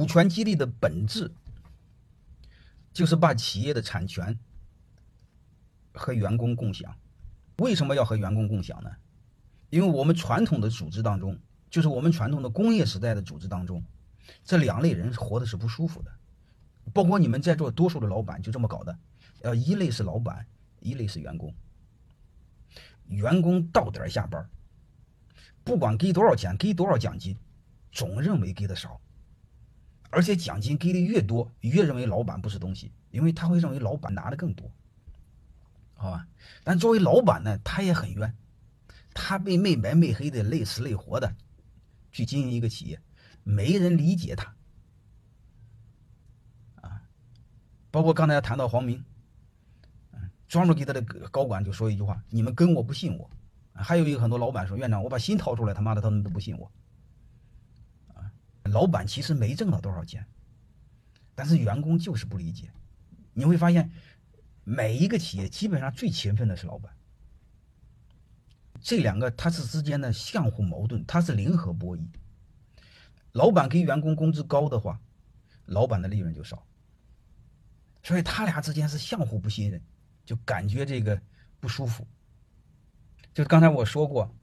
股权激励的本质就是把企业的产权和员工共享。为什么要和员工共享呢？因为我们传统的组织当中，就是我们传统的工业时代的组织当中，这两类人活的是不舒服的。包括你们在座多数的老板就这么搞的，呃，一类是老板，一类是员工。员工到点下班，不管给多少钱，给多少奖金，总认为给的少，而且奖金给的越多，越认为老板不是东西，因为他会认为老板拿的更多，好吧？但作为老板呢，他也很冤，他被没白没黑的累死累活的去经营一个企业，没人理解他啊。包括刚才谈到黄明，嗯，专门给他的高管就说一句话：“你们跟我不信我。”还有一个很多老板说：“院长，我把心掏出来，他妈的他们都不信我。”老板其实没挣到多少钱，但是员工就是不理解。你会发现，每一个企业基本上最勤奋的是老板。这两个他是之间的相互矛盾，他是零和博弈。老板给员工工资高的话，老板的利润就少。所以他俩之间是相互不信任，就感觉这个不舒服。就刚才我说过，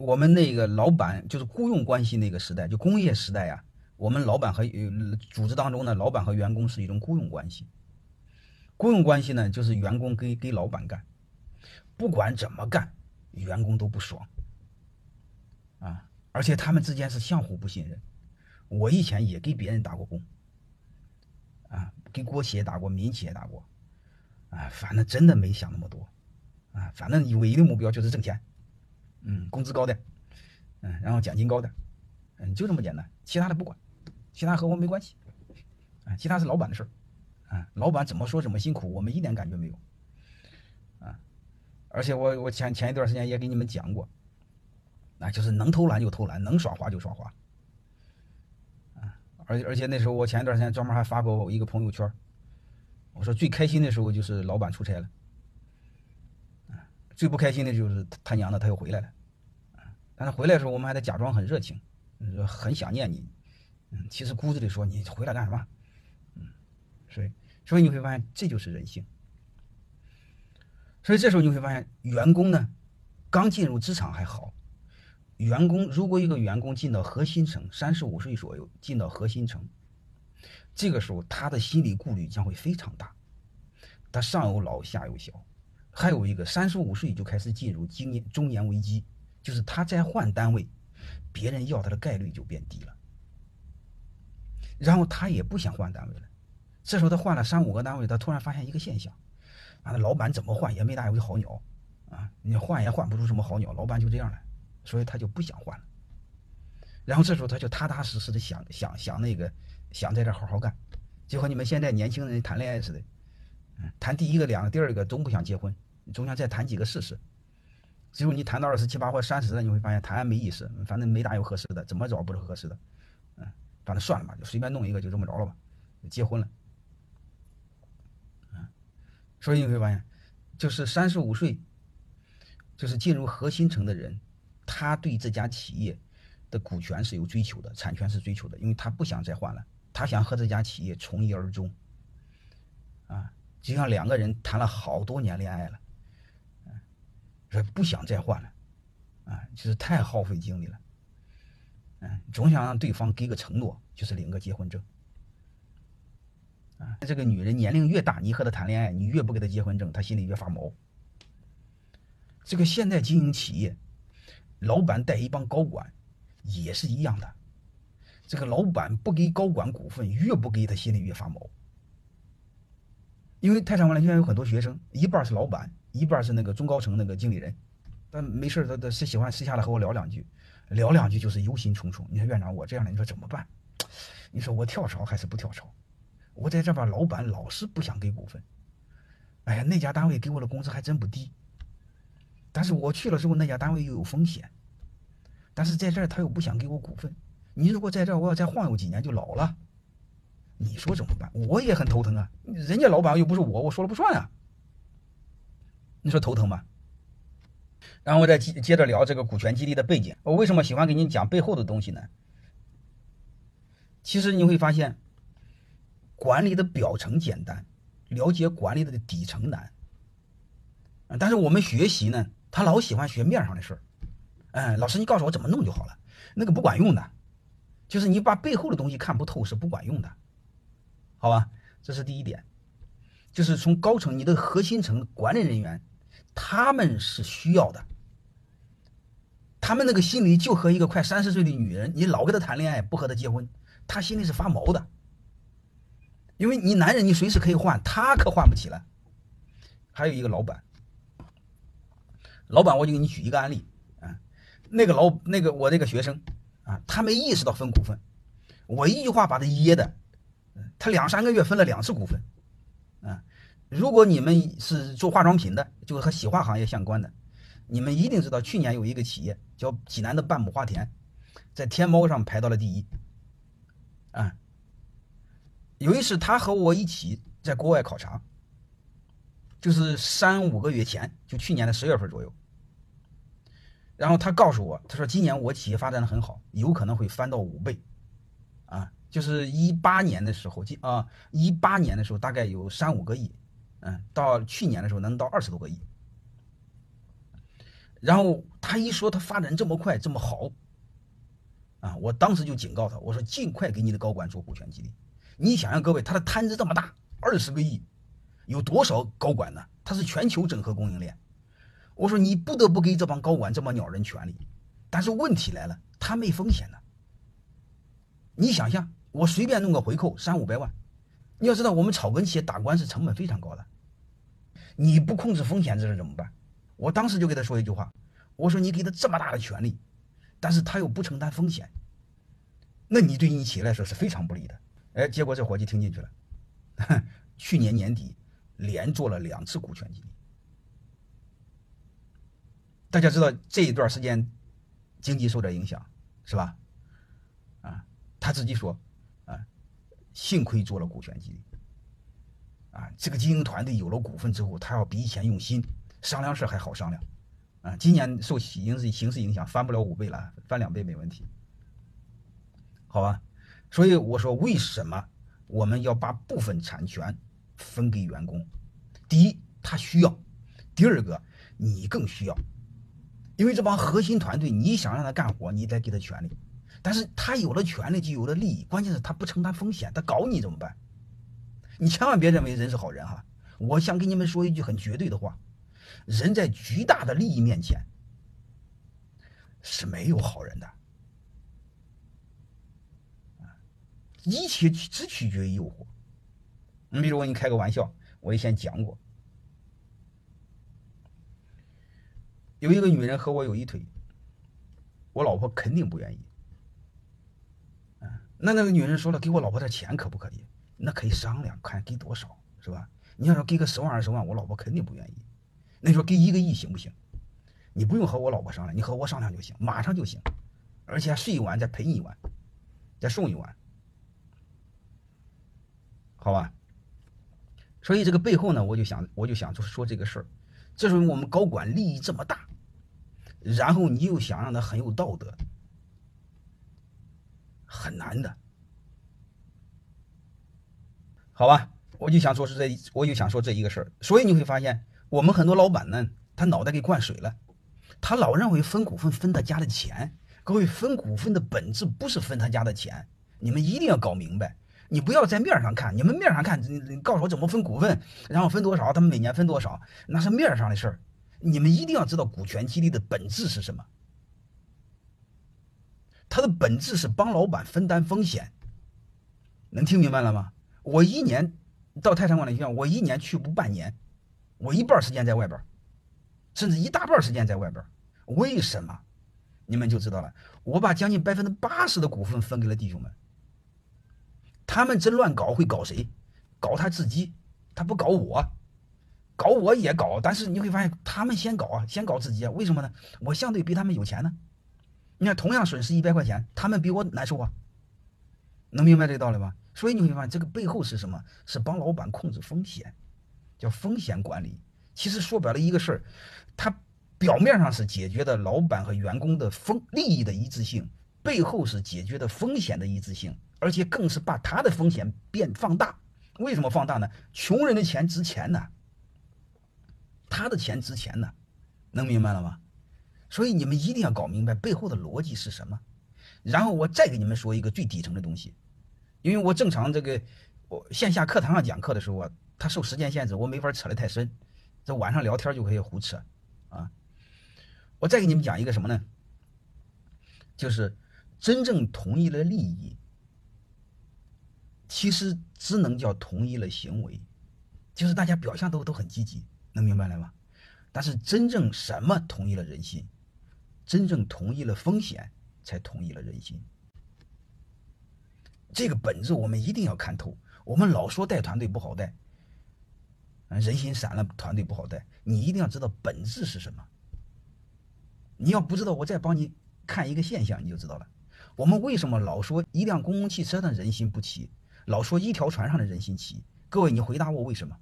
我们那个老板就是雇佣关系那个时代，就工业时代呀，我们老板和组织当中呢，老板和员工是一种雇佣关系。雇佣关系呢，就是员工给给老板干，不管怎么干，员工都不爽啊，而且他们之间是相互不信任。我以前也给别人打过工。啊，给国企也打过，民企也打过，啊，反正真的没想那么多，啊，反正唯一的目标就是挣钱，嗯，工资高点，嗯，然后奖金高点，嗯，就这么简单，其他的不管，其他和我没关系，啊，其他是老板的事儿，啊，老板怎么说怎么辛苦，我们一点感觉没有，啊，而且我我前前一段时间也给你们讲过，啊，就是能偷懒就偷懒，能耍滑就耍滑。而且而且那时候我前一段时间专门还发过我一个朋友圈，我说最开心的时候就是老板出差了，最不开心的就是他娘的他又回来了，但是回来的时候我们还得假装很热情，说很想念你，嗯，其实骨子里说你回来干什么？嗯，所以所以你会发现这就是人性，所以这时候你会发现员工呢，刚进入职场还好。员工如果一个员工进到核心层，三十五岁左右进到核心层，这个时候他的心理顾虑将会非常大。他上有老下有小，还有一个三十五岁就开始进入经年中年危机，就是他再换单位，别人要他的概率就变低了。然后他也不想换单位了，这时候他换了三五个单位，他突然发现一个现象：啊，老板怎么换也没哪有个好鸟啊，你换也换不出什么好鸟，老板就这样了。所以他就不想换了，然后这时候他就踏踏实实的想想想那个想在这好好干，就和你们现在年轻人谈恋爱似的，嗯，谈第一个、两个、第二个都不想结婚，你总想再谈几个试试。只有你谈到二十七八或三十了，你会发现谈没意思，反正没大有合适的，怎么找不是合适的，嗯，反正算了吧，就随便弄一个，就这么着了吧，结婚了，嗯，所以你会发现，就是三十五岁，就是进入核心层的人。他对这家企业的股权是有追求的，产权是追求的，因为他不想再换了，他想和这家企业从一而终。啊，就像两个人谈了好多年恋爱了，说不想再换了，啊，就是太耗费精力了，嗯，总想让对方给个承诺，就是领个结婚证。啊，这个女人年龄越大，你和她谈恋爱，你越不给她结婚证，她心里越发毛。这个现在经营企业。老板带一帮高管，也是一样的。这个老板不给高管股份，越不给他心里越发毛。因为泰山万来现在有很多学生，一半是老板，一半是那个中高层那个经理人。但没事他他是喜欢私下来和我聊两句，聊两句就是忧心忡忡。你说院长，我这样的，你说怎么办？你说我跳槽还是不跳槽？我在这边，老板老是不想给股份。哎呀，那家单位给我的工资还真不低。但是我去了之后，那家单位又有风险，但是在这儿他又不想给我股份。你如果在这儿，我要再晃悠几年就老了，你说怎么办？我也很头疼啊！人家老板又不是我，我说了不算啊。你说头疼吗？然后我再接接着聊这个股权激励的背景。我为什么喜欢给你讲背后的东西呢？其实你会发现，管理的表层简单，了解管理的底层难。但是我们学习呢，他老喜欢学面上的事儿。哎，老师，你告诉我怎么弄就好了，那个不管用的，就是你把背后的东西看不透是不管用的，好吧？这是第一点，就是从高层你的核心层管理人员，他们是需要的，他们那个心里就和一个快三十岁的女人，你老跟她谈恋爱，不和她结婚，她心里是发毛的，因为你男人你随时可以换，他可换不起来。还有一个老板，老板，我就给你举一个案例。啊那个老那个我这个学生啊，他没意识到分股份，我一句话把他噎的，他两三个月分了两次股份，啊，如果你们是做化妆品的，就是和洗化行业相关的，你们一定知道，去年有一个企业叫济南的半亩花田，在天猫上排到了第一，啊，有一次他和我一起在国外考察，就是三五个月前，就去年的十月份左右。然后他告诉我，他说今年我企业发展的很好，有可能会翻到五倍，啊，就是一八年的时候，今啊一八年的时候大概有三五个亿，嗯，到去年的时候能到二十多个亿。然后他一说他发展这么快这么好，啊，我当时就警告他，我说尽快给你的高管做股权激励。你想想各位，他的摊子这么大，二十个亿，有多少高管呢？他是全球整合供应链。我说你不得不给这帮高管这么鸟人权利，但是问题来了，他没风险呢。你想想，我随便弄个回扣三五百万，你要知道我们草根企业打官司成本非常高的，你不控制风险这事怎么办？我当时就给他说一句话，我说你给他这么大的权利，但是他又不承担风险，那你对你企业来说是非常不利的。哎，结果这伙计听进去了，去年年底连做了两次股权激励。大家知道这一段时间经济受点影响，是吧？啊，他自己说，幸亏做了股权激励，啊，这个经营团队有了股份之后，他要比以前用心，商量事还好商量，啊，今年受形势形势影响，翻不了五倍了，翻两倍没问题，好吧？所以我说，为什么我们要把部分产权分给员工？第一，他需要；第二个，你更需要。因为这帮核心团队，你想让他干活，你得给他权利，但是他有了权利就有了利益，关键是他不承担风险，他搞你怎么办？你千万别认为人是好人哈！我想跟你们说一句很绝对的话：人在巨大的利益面前是没有好人的，一切只取决于诱惑。你比如我给你开个玩笑，我以前讲过。有一个女人和我有一腿，我老婆肯定不愿意。那那个女人说了，给我老婆点钱可不可以？那可以商量，看给多少，是吧？你要说给个十万二十万，我老婆肯定不愿意。那你说给一个亿行不行？你不用和我老婆商量，你和我商量就行，马上就行，而且睡一晚再赔你一晚，再送一晚，好吧？所以这个背后呢，我就想，我就想说说这个事儿。这时候我们高管利益这么大，然后你又想让他很有道德，很难的，好吧？我就想说是这，我就想说这一个事儿。所以你会发现，我们很多老板呢，他脑袋给灌水了，他老认为分股份分他家的钱。各位，分股份的本质不是分他家的钱，你们一定要搞明白。你不要在面上看，你们面上看，你你告诉我怎么分股份，然后分多少，他们每年分多少，那是面上的事儿。你们一定要知道股权激励的本质是什么？它的本质是帮老板分担风险。能听明白了吗？我一年到泰山管理学院，我一年去不半年，我一半时间在外边，甚至一大半时间在外边。为什么？你们就知道了。我把将近百分之八十的股份分给了弟兄们。他们真乱搞会搞谁？搞他自己，他不搞我，搞我也搞。但是你会发现，他们先搞啊，先搞自己啊。为什么呢？我相对比他们有钱呢。你看，同样损失一百块钱，他们比我难受啊。能明白这个道理吧？所以你会发现，这个背后是什么？是帮老板控制风险，叫风险管理。其实说白了一个事儿，它表面上是解决的老板和员工的风利益的一致性，背后是解决的风险的一致性，而且更是把他的风险变放大。为什么放大呢？穷人的钱值钱呢，他的钱值钱呢，能明白了吗？所以你们一定要搞明白背后的逻辑是什么。然后我再给你们说一个最底层的东西，因为我正常这个我线下课堂上讲课的时候啊，他受时间限制，我没法扯得太深，这晚上聊天就可以胡扯啊。我再给你们讲一个什么呢？就是真正同意了利益，其实只能叫同意了行为，就是大家表象都都很积极，能明白了吗？但是真正什么同意了人心？真正同意了风险，才同意了人心。这个本质我们一定要看透。我们老说带团队不好带，人心散了，团队不好带。你一定要知道本质是什么。你要不知道，我再帮你看一个现象，你就知道了。我们为什么老说一辆公共汽车的人心不齐，老说一条船上的人心齐？各位，你回答我为什么？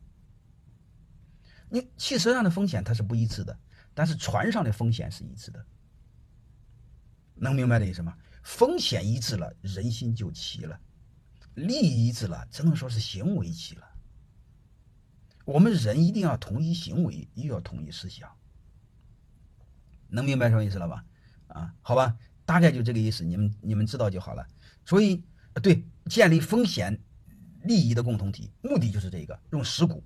你汽车上的风险它是不一致的，但是船上的风险是一致的。能明白这意思吗？风险一致了，人心就齐了；利益一致了，只能说是行为齐了。我们人一定要统一行为，又要统一思想。能明白什么意思了吧？啊，好吧，大概就这个意思，你们你们知道就好了。所以，对，建立风险利益的共同体，目的就是这个，用实股，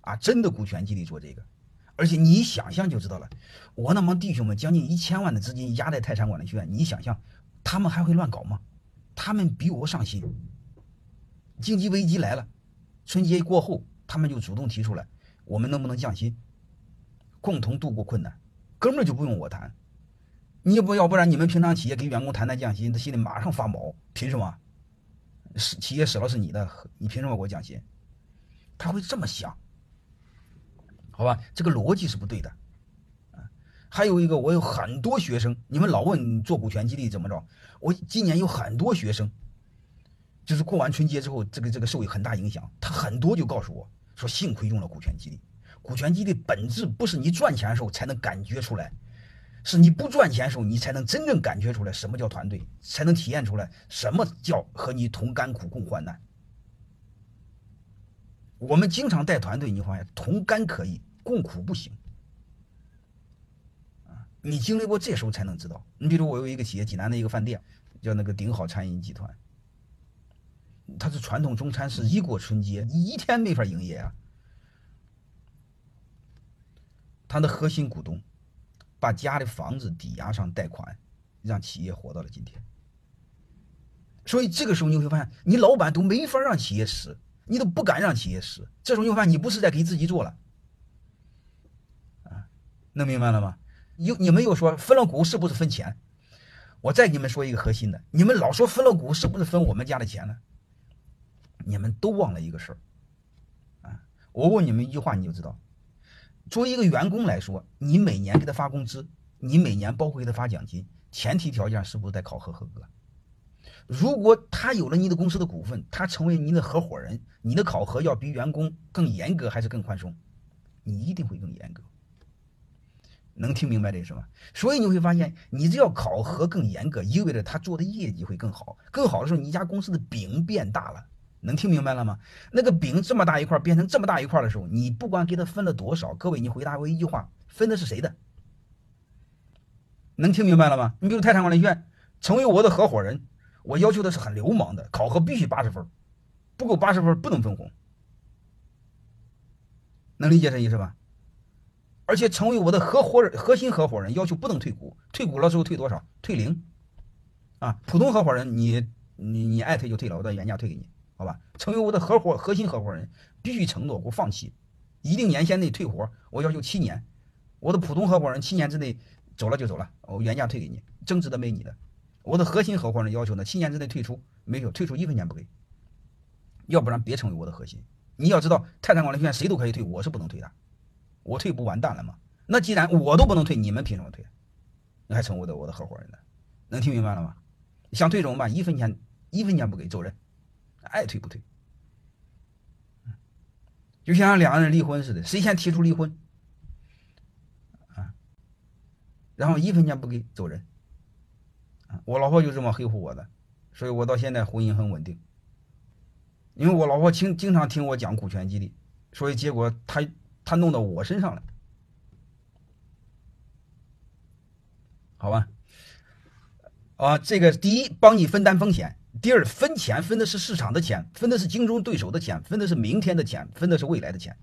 啊，真的股权激励做这个。而且你想象就知道了，我那帮弟兄们将近一千万的资金压在泰山管理学院，你想象他们还会乱搞吗？他们比我上心。经济危机来了，春节过后，他们就主动提出来，我们能不能降薪，共同度过困难。哥们儿就不用我谈，你要不要不然你们平常企业给员工谈谈降薪，他心里马上发毛，凭什么？是企业死了是你的，你凭什么给我降薪？他会这么想，好吧？这个逻辑是不对的，还有一个，我有很多学生，你们老问做股权激励怎么着？我今年有很多学生，就是过完春节之后，这个这个受很大影响，他很多就告诉我说，幸亏用了股权激励。股权激励本质不是你赚钱的时候才能感觉出来，是你不赚钱的时候你才能真正感觉出来什么叫团队，才能体验出来什么叫和你同甘苦共患难。我们经常带团队，你发现同甘可以，共苦不行。啊，你经历过这时候才能知道。你比如我有一个企业，济南的一个饭店，叫那个顶好餐饮集团，它是传统中餐，是一过春节一天没法营业啊。他的核心股东把家的房子抵押上贷款，让企业活到了今天。所以这个时候你会发现，你老板都没法让企业死，你都不敢让企业死。这时候你会发现，你不是在给自己做了？能明白了吗？又你们又说分了股是不是分钱？我再给你们说一个核心的，你们老说分了股是不是分我们家的钱呢？你们都忘了一个事儿啊！我问你们一句话，你就知道。作为一个员工来说，你每年给他发工资，你每年包括给他发奖金，前提条件是不是得考核合格？如果他有了你的公司的股份，他成为你的合伙人，你的考核要比员工更严格还是更宽松？你一定会更严格。能听明白这意思吗？所以你会发现，你只要考核更严格，意味着他做的业绩会更好，更好的时候，你家公司的饼变大了。能听明白了吗？那个饼这么大一块变成这么大一块的时候，你不管给他分了多少，各位，你回答我一句话：分的是谁的？能听明白了吗？你比如泰山管理学院成为我的合伙人，我要求的是很流氓的，考核必须八十分，不够八十分不能分红。能理解这意思吧？而且成为我的合伙人、核心合伙人，要求不能退股，退股了之后退多少？退零。啊，普通合伙人你你你爱退就退了，我到原价退给你。好吧，成为我的合伙核心合伙人，必须承诺不放弃，一定年限内退伙。我要求七年，我的普通合伙人七年之内走了就走了，我原价退给你，增值的没你的。我的核心合伙人要求呢，七年之内退出，没有退出一分钱不给，要不然别成为我的核心。你要知道，泰山管理学院谁都可以退，我是不能退的，我退不完蛋了吗？那既然我都不能退，你们凭什么退？你还成我的我的合伙人呢？能听明白了吗？想退怎么办？一分钱一分钱不给，走人。爱退不退，就像两个人离婚似的，谁先提出离婚啊？然后一分钱不给走人我老婆就这么黑乎我的，所以我到现在婚姻很稳定。因为我老婆经经常听我讲股权激励，所以结果她他弄到我身上来，好吧？啊，这个第一帮你分担风险，第二分钱分的是市场的钱，分的是竞争对手的钱，分的是明天的钱，分的是未来的钱。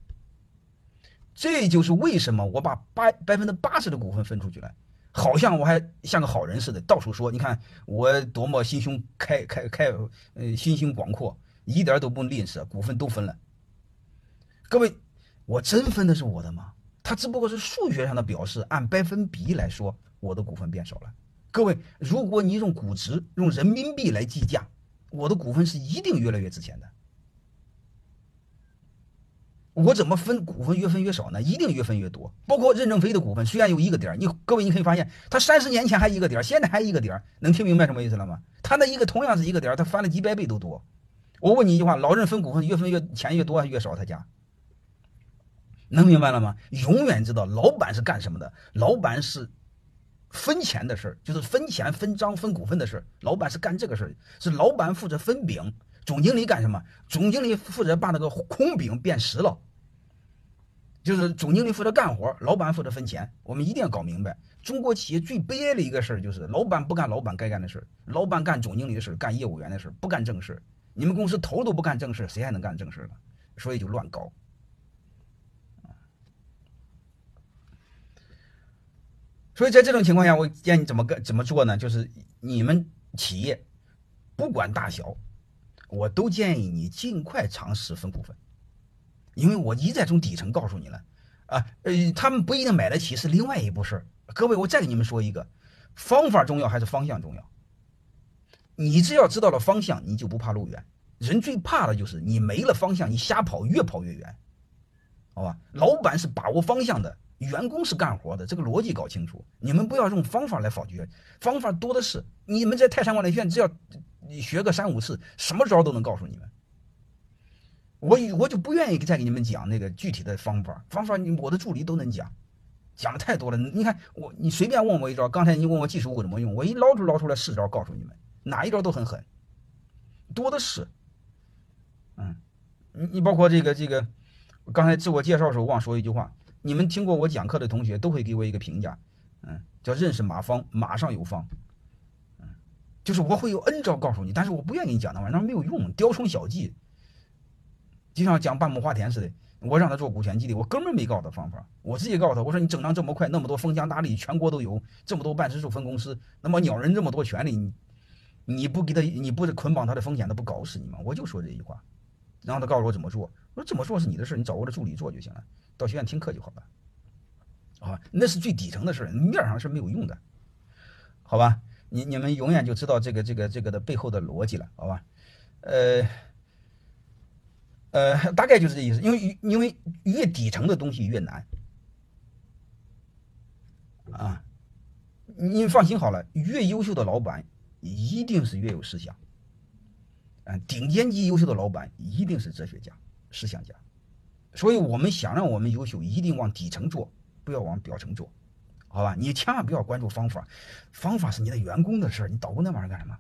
这就是为什么我把八百分之八十的股份分出去了，好像我还像个好人似的，到处说，你看我多么心胸开开开，呃，心胸广阔。一点都不吝啬，股份都分了。各位，我真分的是我的吗？他只不过是数学上的表示，按百分比来说，我的股份变少了。各位，如果你用估值、用人民币来计价，我的股份是一定越来越值钱的。我怎么分股份越分越少呢？一定越分越多。包括任正非的股份，虽然有一个点你各位你可以发现，他三十年前还一个点现在还一个点能听明白什么意思了吗？他那一个同样是一个点他翻了几百倍都多。我问你一句话：老任分股份越分越钱越多还是越少？他家能明白了吗？永远知道老板是干什么的。老板是分钱的事儿，就是分钱、分章、分股份的事儿。老板是干这个事儿，是老板负责分饼。总经理干什么？总经理负责把那个空饼变实了。就是总经理负责干活，老板负责分钱。我们一定要搞明白，中国企业最悲哀的一个事儿就是老板不干老板该干的事儿，老板干总经理的事儿，干业务员的事儿，不干正事儿。你们公司头都不干正事，谁还能干正事了？所以就乱搞。所以在这种情况下，我建议你怎么个怎么做呢？就是你们企业不管大小，我都建议你尽快尝试分股份，因为我一再从底层告诉你了啊，呃，他们不一定买得起是另外一步事儿。各位，我再给你们说一个，方法重要还是方向重要？你只要知道了方向，你就不怕路远。人最怕的就是你没了方向，你瞎跑，越跑越远，好吧？老板是把握方向的，员工是干活的，这个逻辑搞清楚。你们不要用方法来否决，方法多的是。你们在泰山管理学院只要你学个三五次，什么招都能告诉你们。我我就不愿意再给你们讲那个具体的方法，方法我的助理都能讲，讲的太多了。你看我，你随便问我一招，刚才你问我技术股怎么用，我一捞出捞出来四招，告诉你们。哪一招都很狠，多的是。嗯，你你包括这个这个，刚才自我介绍的时候忘说一句话，你们听过我讲课的同学都会给我一个评价，嗯，叫认识马方，马上有方。嗯，就是我会有 N 招告诉你，但是我不愿意给你讲那玩意儿，那没有用，雕虫小技。就像讲半亩花田似的，我让他做股权激励，我根本没告诉他方法，我直接告诉他，我说你整张这么快，那么多封疆大吏，全国都有这么多办事处分公司，那么鸟人这么多权利，你。你不给他，你不是捆绑他的风险，他不搞死你吗？我就说这句话，然后他告诉我怎么做，我说怎么做是你的事，你找我的助理做就行了，到学院听课就好了。啊，那是最底层的事面上是没有用的，好吧？你你们永远就知道这个这个这个的背后的逻辑了，好吧？呃呃，大概就是这意思，因为因为越底层的东西越难啊，你放心好了，越优秀的老板。一定是越有思想，嗯，顶尖级优秀的老板一定是哲学家、思想家，所以我们想让我们优秀，一定往底层做，不要往表层做，好吧？你千万不要关注方法，方法是你的员工的事儿，你捣鼓那玩意儿干什么？